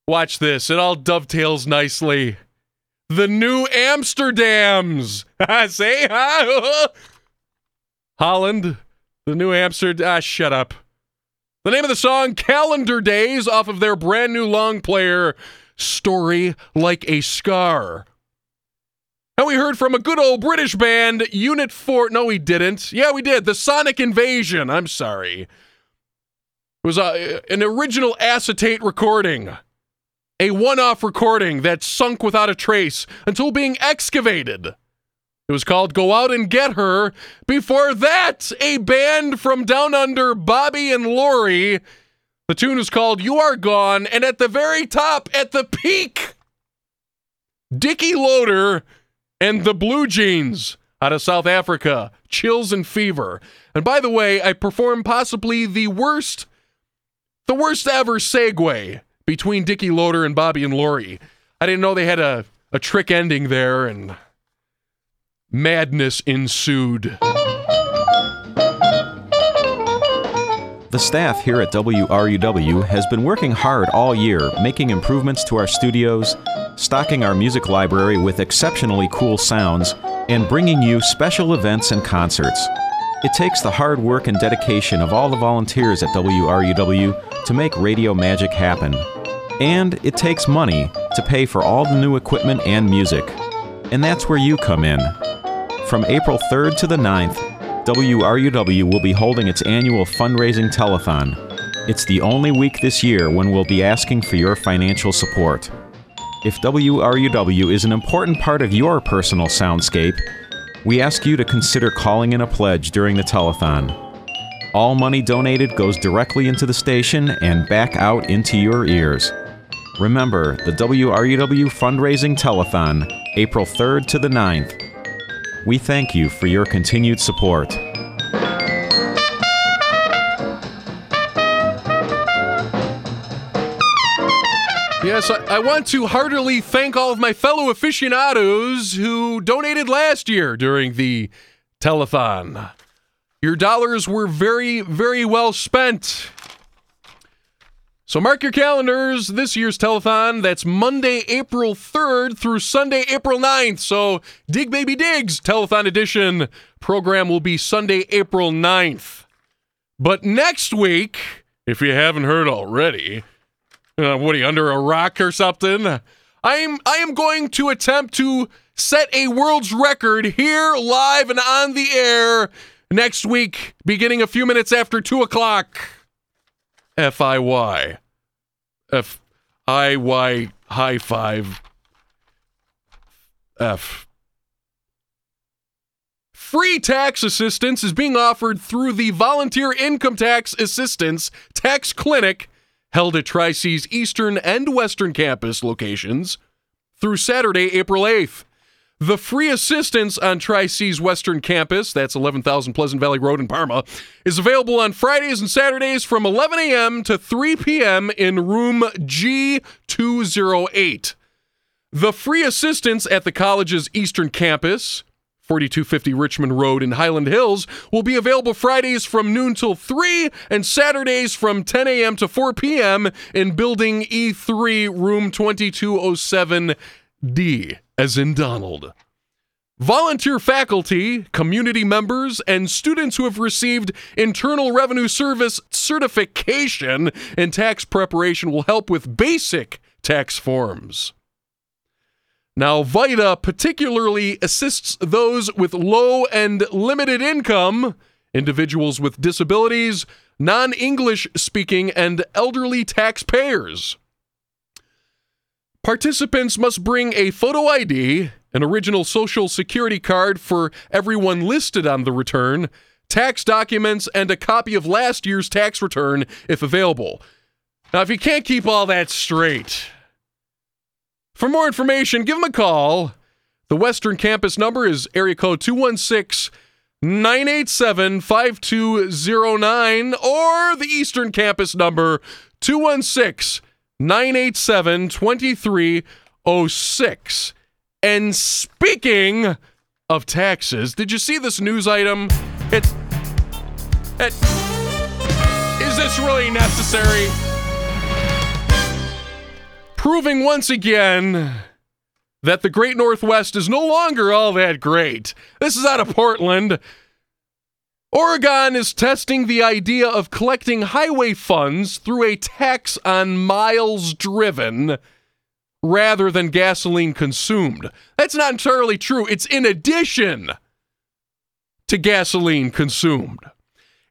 Watch this, it all dovetails nicely. The new Amsterdams. Say hi. Holland, the new Amsterdam. Ah, shut up. The name of the song, Calendar Days, off of their brand new long player, Story Like a Scar. And we heard from a good old British band, Unit 4. No, we didn't. Yeah, we did. The Sonic Invasion. I'm sorry. It was a, an original acetate recording, a one off recording that sunk without a trace until being excavated. It was called Go Out and Get Her. Before that, a band from down under, Bobby and Laurie. The tune is called You Are Gone. And at the very top, at the peak, Dickie Loader and the Blue Jeans out of South Africa, Chills and Fever. And by the way, I performed possibly the worst, the worst ever segue between Dickie Loader and Bobby and Laurie. I didn't know they had a, a trick ending there and madness ensued. The staff here at WRUW has been working hard all year, making improvements to our studios, stocking our music library with exceptionally cool sounds, and bringing you special events and concerts. It takes the hard work and dedication of all the volunteers at WRUW to make radio magic happen. And it takes money to pay for all the new equipment and music. And that's where you come in. From April 3rd to the 9th, WRUW will be holding its annual fundraising telethon. It's the only week this year when we'll be asking for your financial support. If WRUW is an important part of your personal soundscape, we ask you to consider calling in a pledge during the telethon. All money donated goes directly into the station and back out into your ears. Remember the WRUW fundraising telethon, April 3rd to the 9th. We thank you for your continued support. Yes, I, want to heartily thank all of my fellow aficionados who donated last year during the telethon. Your dollars were very, very well spent. So mark your calendars. This year's telethon, that's Monday, April 3rd through Sunday, April 9th. So Dig Baby Digs telethon edition program will be Sunday, April 9th. But next week, if you haven't heard already, uh, what are you under a rock or something? I am I am going to attempt to set a world's record here live and on the air next week, beginning a few minutes after two o'clock. F I Y. F I Y high five. F. Free tax assistance is being offered through the Volunteer Income Tax Assistance Tax Clinic held at Tri C's Eastern and Western campus locations through Saturday, April 8th. The free assistance on Tri C's Western campus, that's 11,000 Pleasant Valley Road in Parma, is available on Fridays and Saturdays from 11 a.m. to 3 p.m. in room G208. The free assistance at the college's Eastern campus, 4250 Richmond Road in Highland Hills, will be available Fridays from noon till 3 and Saturdays from 10 a.m. to 4 p.m. in Building E3, room 2207D, as in Donald. Volunteer faculty, community members, and students who have received Internal Revenue Service certification in tax preparation will help with basic tax forms. Now, VITA particularly assists those with low and limited income, individuals with disabilities, non English speaking, and elderly taxpayers. Participants must bring a photo ID, an original social security card for everyone listed on the return, tax documents, and a copy of last year's tax return if available. Now, if you can't keep all that straight, for more information, give them a call. The Western Campus number is area code 216 987 5209 or the Eastern Campus number 216 987 2306. And speaking of taxes, did you see this news item? It, it is this really necessary? Proving once again that the Great Northwest is no longer all that great. This is out of Portland. Oregon is testing the idea of collecting highway funds through a tax on miles driven rather than gasoline consumed. That's not entirely true. It's in addition to gasoline consumed.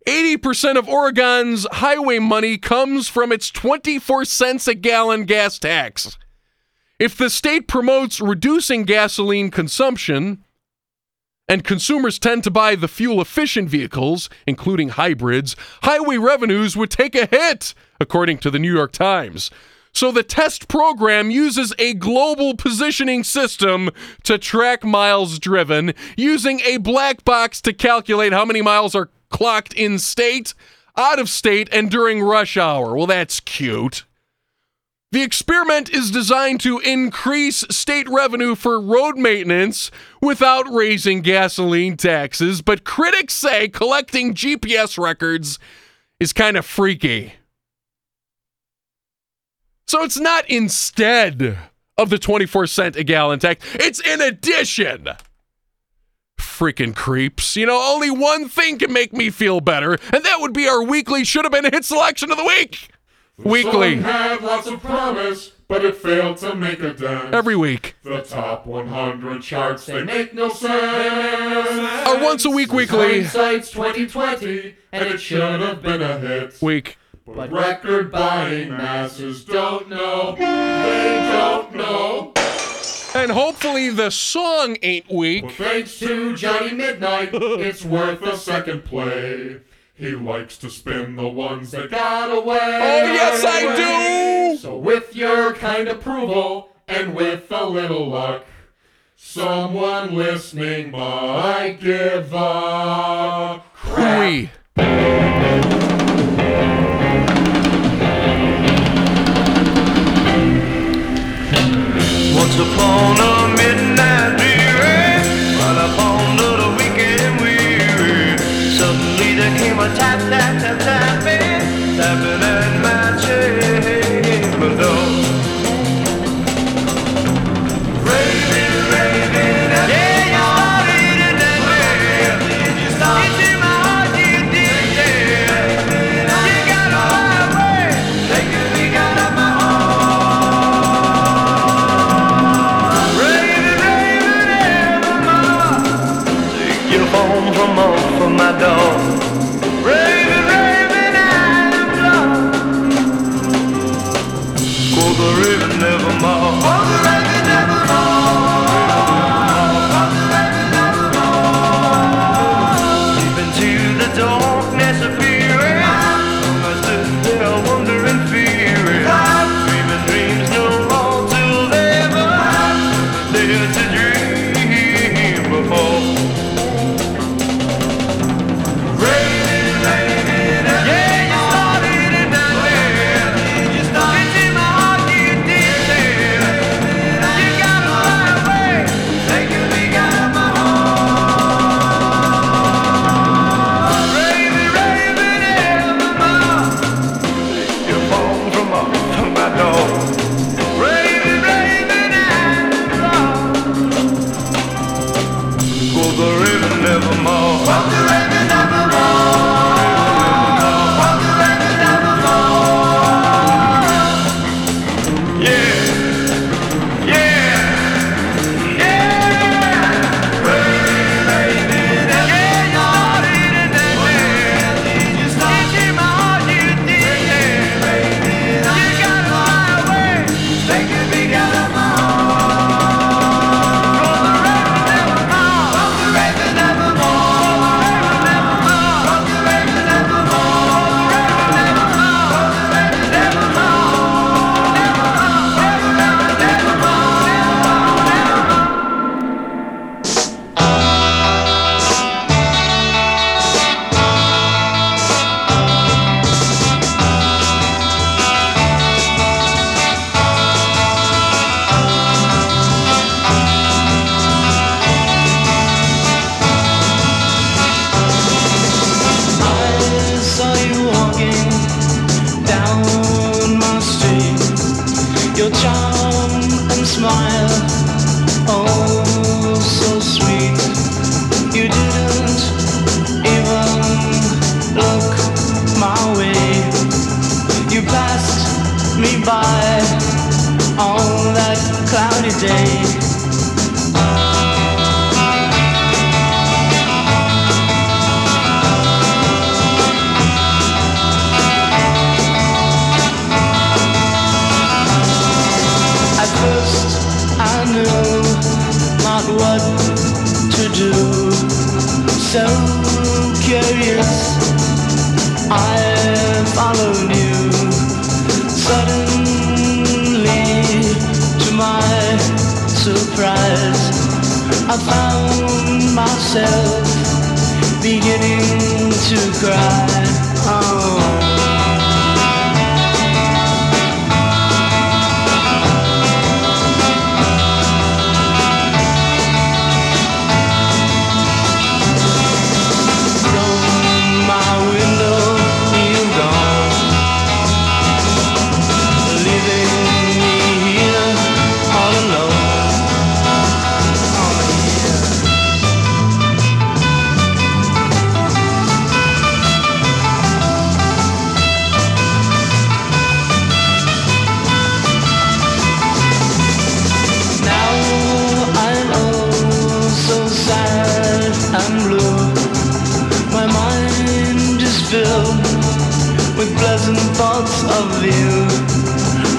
80% of Oregon's highway money comes from its 24 cents a gallon gas tax. If the state promotes reducing gasoline consumption, and consumers tend to buy the fuel efficient vehicles, including hybrids, highway revenues would take a hit, according to the New York Times. So the test program uses a global positioning system to track miles driven, using a black box to calculate how many miles are clocked in state, out of state, and during rush hour. Well, that's cute. The experiment is designed to increase state revenue for road maintenance without raising gasoline taxes, but critics say collecting GPS records is kind of freaky. So it's not instead of the 24 cent a gallon tax, it's in addition. Freaking creeps. You know, only one thing can make me feel better, and that would be our weekly should have been a hit selection of the week. Weekly. Had lots of promise, but it failed to make a dent. Every week. The top 100 charts, they make no sense. Our once a week weekly Hindsight's 2020, and it should have been a hit. week. But record buying masses don't know. They don't know. And hopefully the song ain't weak. Thanks to Johnny Midnight, it's worth a second play. He likes to spin the ones that got oh, away. Oh, yes, I do! So, with your kind approval and with a little luck, someone listening might give a crap. Once upon a midnight nevermore.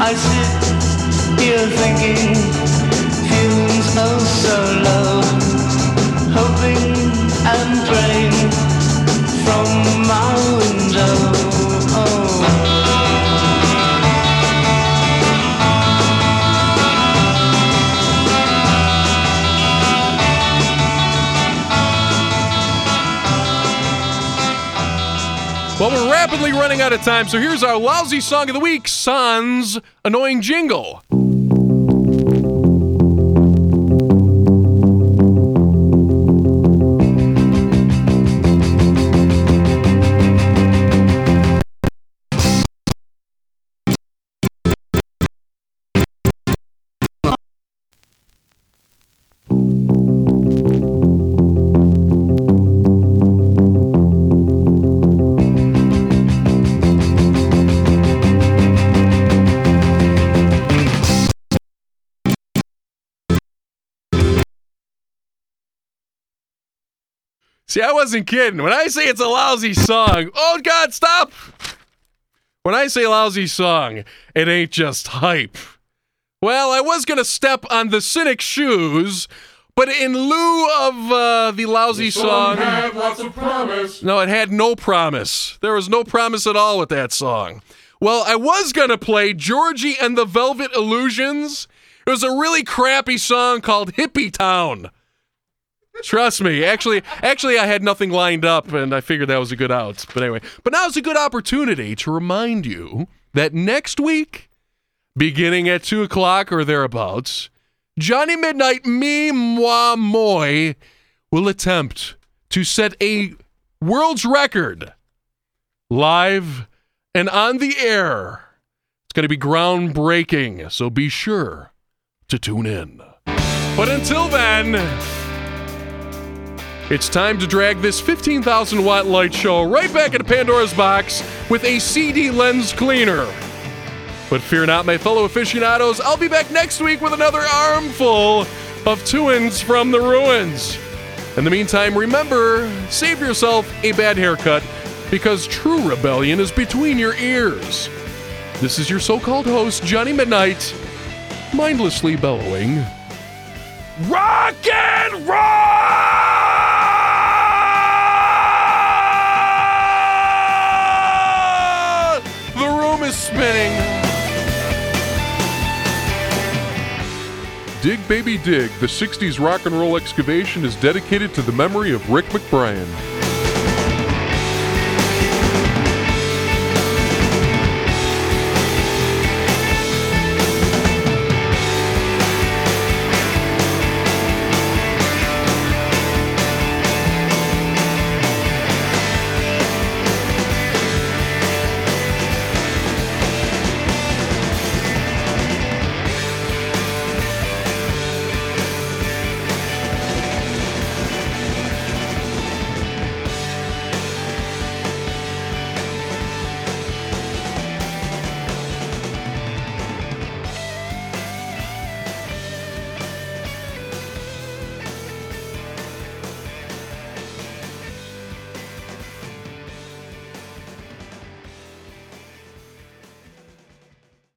I sit here thinking, feelings oh so low, hoping and praying from Well, we're rapidly running out of time, so here's our lousy song of the week, Sans Annoying Jingle. See, I wasn't kidding. When I say it's a lousy song, oh God, stop! When I say lousy song, it ain't just hype. Well, I was gonna step on the cynic shoes, but in lieu of uh, the lousy song, had lots of promise. no, it had no promise. There was no promise at all with that song. Well, I was gonna play Georgie and the Velvet Illusions. It was a really crappy song called Hippie Town. Trust me. Actually, actually, I had nothing lined up, and I figured that was a good out. But anyway, but now is a good opportunity to remind you that next week, beginning at two o'clock or thereabouts, Johnny Midnight, me, moi, moi, will attempt to set a world's record live and on the air. It's going to be groundbreaking, so be sure to tune in. But until then, it's time to drag this 15,000 watt light show right back into Pandora's box with a CD lens cleaner. But fear not, my fellow aficionados, I'll be back next week with another armful of tuins from the ruins. In the meantime, remember save yourself a bad haircut because true rebellion is between your ears. This is your so called host, Johnny Midnight, mindlessly bellowing, Rock and roll! The room is spinning. Dig Baby Dig, the 60s rock and roll excavation is dedicated to the memory of Rick McBrien.